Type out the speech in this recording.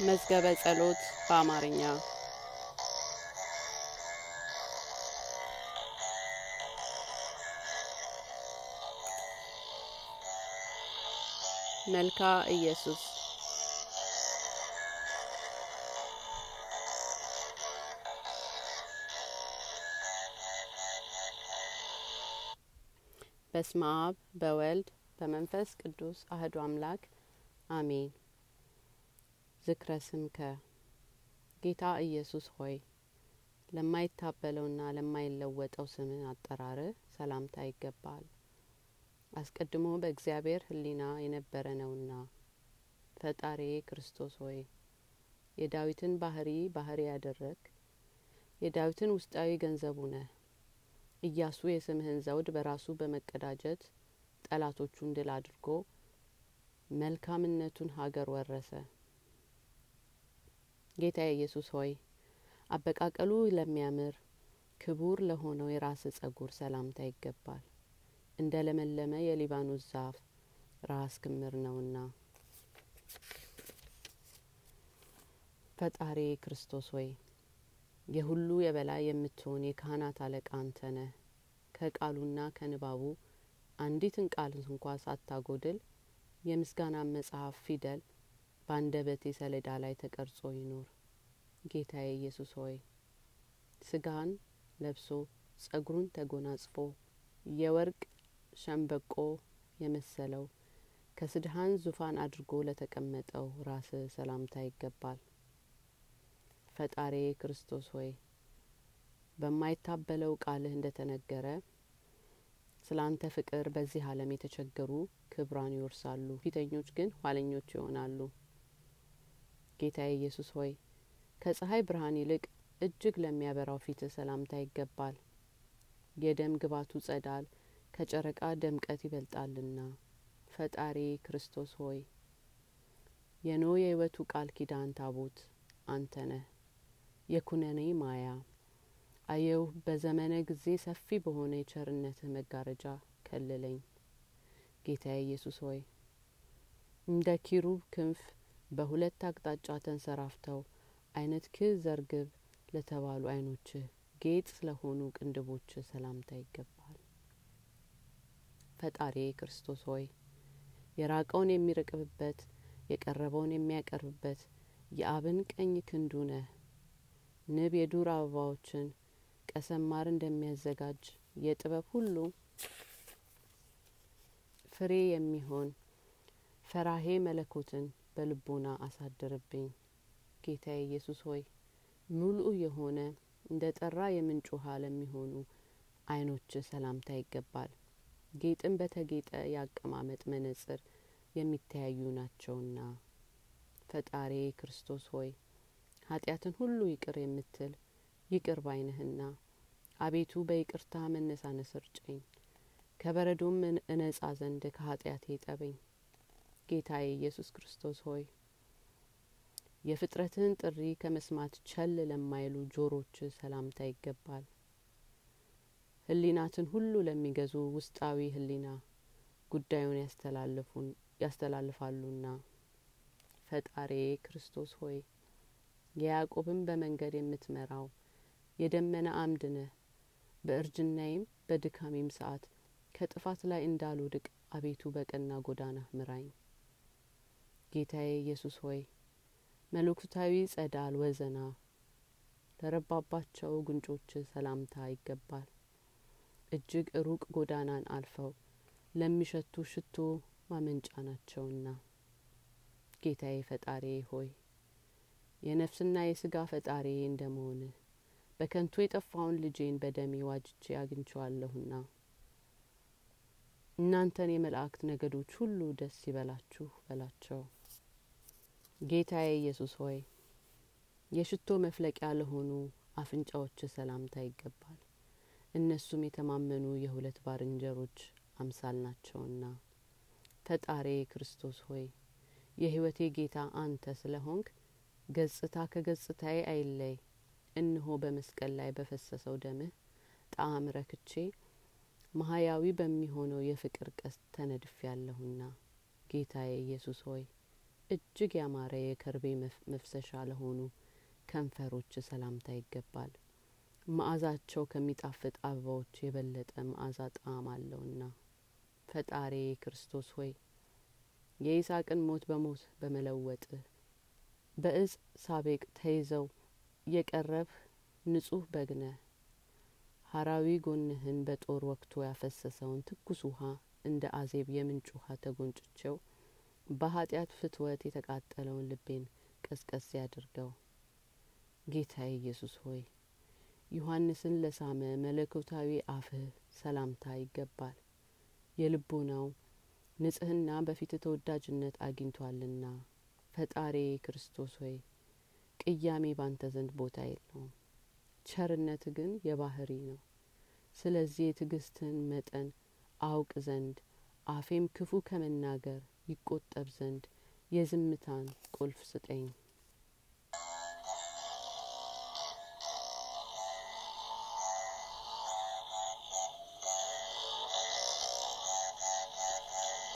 መዝገበ ጸሎት በአማርኛ መልካ ኢየሱስ በስመ አብ በወልድ በመንፈስ ቅዱስ አህዱ አምላክ አሜን። ዝክረ ስምከ ጌታ ኢየሱስ ሆይ ለማይታበለውና ለማይለወጠው ስምህ አጠራር ሰላምታ ይገባል። አስቀድሞ በእግዚአብሔር ሕሊና የነበረ ነውና ፈጣሪ ክርስቶስ ሆይ የዳዊትን ባህሪ ባህሪ ያደረግ የዳዊትን ውስጣዊ ገንዘቡ ነህ። ኢያሱ የስምህን ዘውድ በራሱ በመቀዳጀት ጠላቶቹን ድል አድርጎ መልካምነቱን ሀገር ወረሰ። ጌታ ኢየሱስ ሆይ አበቃቀሉ ለሚያምር ክቡር ለሆነው የራስ ጸጉር ሰላምታ ይገባል። እንደ ለመለመ የሊባኖስ ዛፍ ራስ ክምር ነውና ፈጣሪ ክርስቶስ ሆይ የሁሉ የበላይ የምትሆን የካህናት አለቃ አንተ ነህ። ከቃሉና ከንባቡ አንዲትን ቃል እንኳ ሳታጎድል የምስጋና መጽሐፍ ፊደል በአንደበቴ ሰሌዳ ላይ ተቀርጾ ይኖር። ጌታዬ ኢየሱስ ሆይ ስጋን ለብሶ ጸጉሩን ተጎናጽፎ የወርቅ ሸምበቆ የመሰለው ከስድሃን ዙፋን አድርጎ ለተቀመጠው ራስ ሰላምታ ይገባል። ፈጣሪ ክርስቶስ ሆይ በማይታበለው ቃልህ እንደ ተነገረ ስለ አንተ ፍቅር በዚህ ዓለም የተቸገሩ ክብራን ይወርሳሉ፣ ፊተኞች ግን ኋለኞች ይሆናሉ። ጌታዬ ኢየሱስ ሆይ ከፀሐይ ብርሃን ይልቅ እጅግ ለሚያበራው ፊትህ ሰላምታ ይገባል። የደም ግባቱ ጸዳል ከጨረቃ ደምቀት ይበልጣልና ፈጣሪ ክርስቶስ ሆይ የኖ የሕይወቱ ቃል ኪዳን ታቦት አንተ ነህ። የኩነኔ ማያ አየው በዘመነ ጊዜ ሰፊ በሆነ የቸርነትህ መጋረጃ ከልለኝ። ጌታዬ ኢየሱስ ሆይ እንደ ኪሩብ ክንፍ በሁለት አቅጣጫ ተንሰራፍተው አይነት ክህ ዘርግብ ለተባሉ አይኖችህ ጌጥ ስለሆኑ ቅንድቦችህ ሰላምታ ይገባል። ፈጣሪ ክርስቶስ ሆይ የራቀውን የሚርቅብበት የቀረበውን የሚያቀርብበት የአብን ቀኝ ክንዱ ነህ። ንብ የዱር አበባዎችን ቀሰም ማር እንደሚያዘጋጅ የጥበብ ሁሉ ፍሬ የሚሆን ፈራሄ መለኮትን በልቦና አሳድርብኝ። ጌታዬ ኢየሱስ ሆይ ሙሉእ የሆነ እንደ ጠራ የምንጭ ውሃ ለሚሆኑ አይኖች ሰላምታ ይገባል። ጌጥን በተጌጠ የአቀማመጥ መነጽር የሚተያዩ ናቸውና ፈጣሪ ክርስቶስ ሆይ ኃጢአትን ሁሉ ይቅር የምትል ይቅር ባይነህና አቤቱ በይቅርታ መነሳነስ እርጨኝ፣ ከበረዶም እነጻ ዘንድ ከኃጢአቴ ጠበኝ። ጌታዬ ኢየሱስ ክርስቶስ ሆይ የፍጥረትህን ጥሪ ከመስማት ቸል ለማይሉ ጆሮች ሰላምታ ይገባል። ህሊናትን ሁሉ ለሚገዙ ውስጣዊ ህሊና ጉዳዩን ያስተላልፋሉና ፈጣሪ ክርስቶስ ሆይ የያዕቆብን በመንገድ የምትመራው የደመና አምድ ነህ። በእርጅናዬም በድካሜም ሰዓት ከጥፋት ላይ እንዳልወድቅ አቤቱ በቀና ጎዳና ምራኝ። ጌታዬ ኢየሱስ ሆይ መለኮታዊ ጸዳል ወዘና ለረባባቸው ጉንጮች ሰላምታ ይገባል። እጅግ ሩቅ ጎዳናን አልፈው ለሚሸቱ ሽቶ ማመንጫ ናቸውና ጌታዬ ፈጣሪ ሆይ የነፍስና የስጋ ፈጣሪ እንደ መሆንህ በከንቱ የጠፋውን ልጄን በደሜ ዋጅቼ አግኝቸዋለሁና እናንተን የመላእክት ነገዶች ሁሉ ደስ ይበላችሁ በላቸው። ጌታዬ ኢየሱስ ሆይ የሽቶ መፍለቂያ ለሆኑ አፍንጫዎች ሰላምታ ይገባል። እነሱም የተማመኑ የሁለት ባልንጀሮች አምሳል ናቸውና ፈጣሪ ክርስቶስ ሆይ የሕይወቴ ጌታ አንተ ስለ ሆንክ ገጽታ ከገጽታዬ አይለይ። እነሆ በመስቀል ላይ በፈሰሰው ደምህ ጣዕም ረክቼ ማህያዊ በሚሆነው የፍቅር ቀስት ተነድፍ ያለሁና ጌታዬ ኢየሱስ ሆይ እጅግ ያማረ የከርቤ መፍሰሻ ለሆኑ ከንፈሮች ሰላምታ ይገባል። መዓዛቸው ከሚጣፍጥ አበባዎች የበለጠ መዓዛ ጣዕም አለውና። ፈጣሪ ክርስቶስ ሆይ የይስሐቅን ሞት በሞት በመለወጥህ በእጽ ሳቤቅ ተይዘው የቀረብህ ንጹህ በግ ነህ። ሀራዊ ጎንህን በጦር ወቅቶ ያፈሰሰውን ትኩስ ውሃ እንደ አዜብ የምንጭ ውሃ ተጎንጭቸው በኃጢአት ፍትወት የተቃጠለውን ልቤን ቀስቀስ ያድርገው። ጌታዬ ኢየሱስ ሆይ ዮሐንስን ለሳመ መለኮታዊ አፍህ ሰላምታ ይገባል። የልቦናው ንጽህና በፊት ተወዳጅነት አግኝቷልና። ፈጣሪ ክርስቶስ ሆይ ቅያሜ ባንተ ዘንድ ቦታ የለውም። ቸርነት ግን የባህሪ ነው። ስለዚህ የትዕግስትህን መጠን አውቅ ዘንድ አፌም ክፉ ከመናገር ይቆጠብ ዘንድ የዝምታን ቁልፍ ስጠኝ።